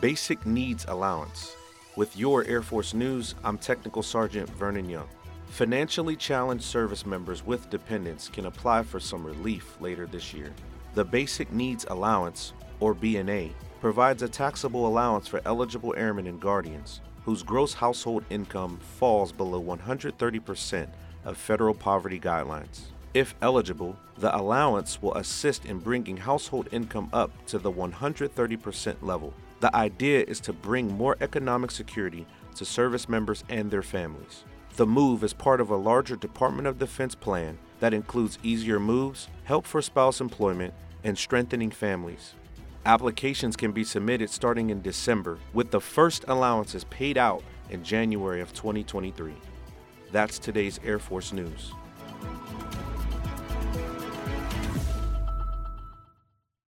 Basic Needs Allowance. With your Air Force News, I'm Technical Sergeant Vernon Young. Financially challenged service members with dependents can apply for some relief later this year. The Basic Needs Allowance, or BNA, provides a taxable allowance for eligible airmen and guardians whose gross household income falls below 130% of federal poverty guidelines. If eligible, the allowance will assist in bringing household income up to the 130% level. The idea is to bring more economic security to service members and their families. The move is part of a larger Department of Defense plan that includes easier moves, help for spouse employment, and strengthening families. Applications can be submitted starting in December, with the first allowances paid out in January of 2023. That's today's Air Force News.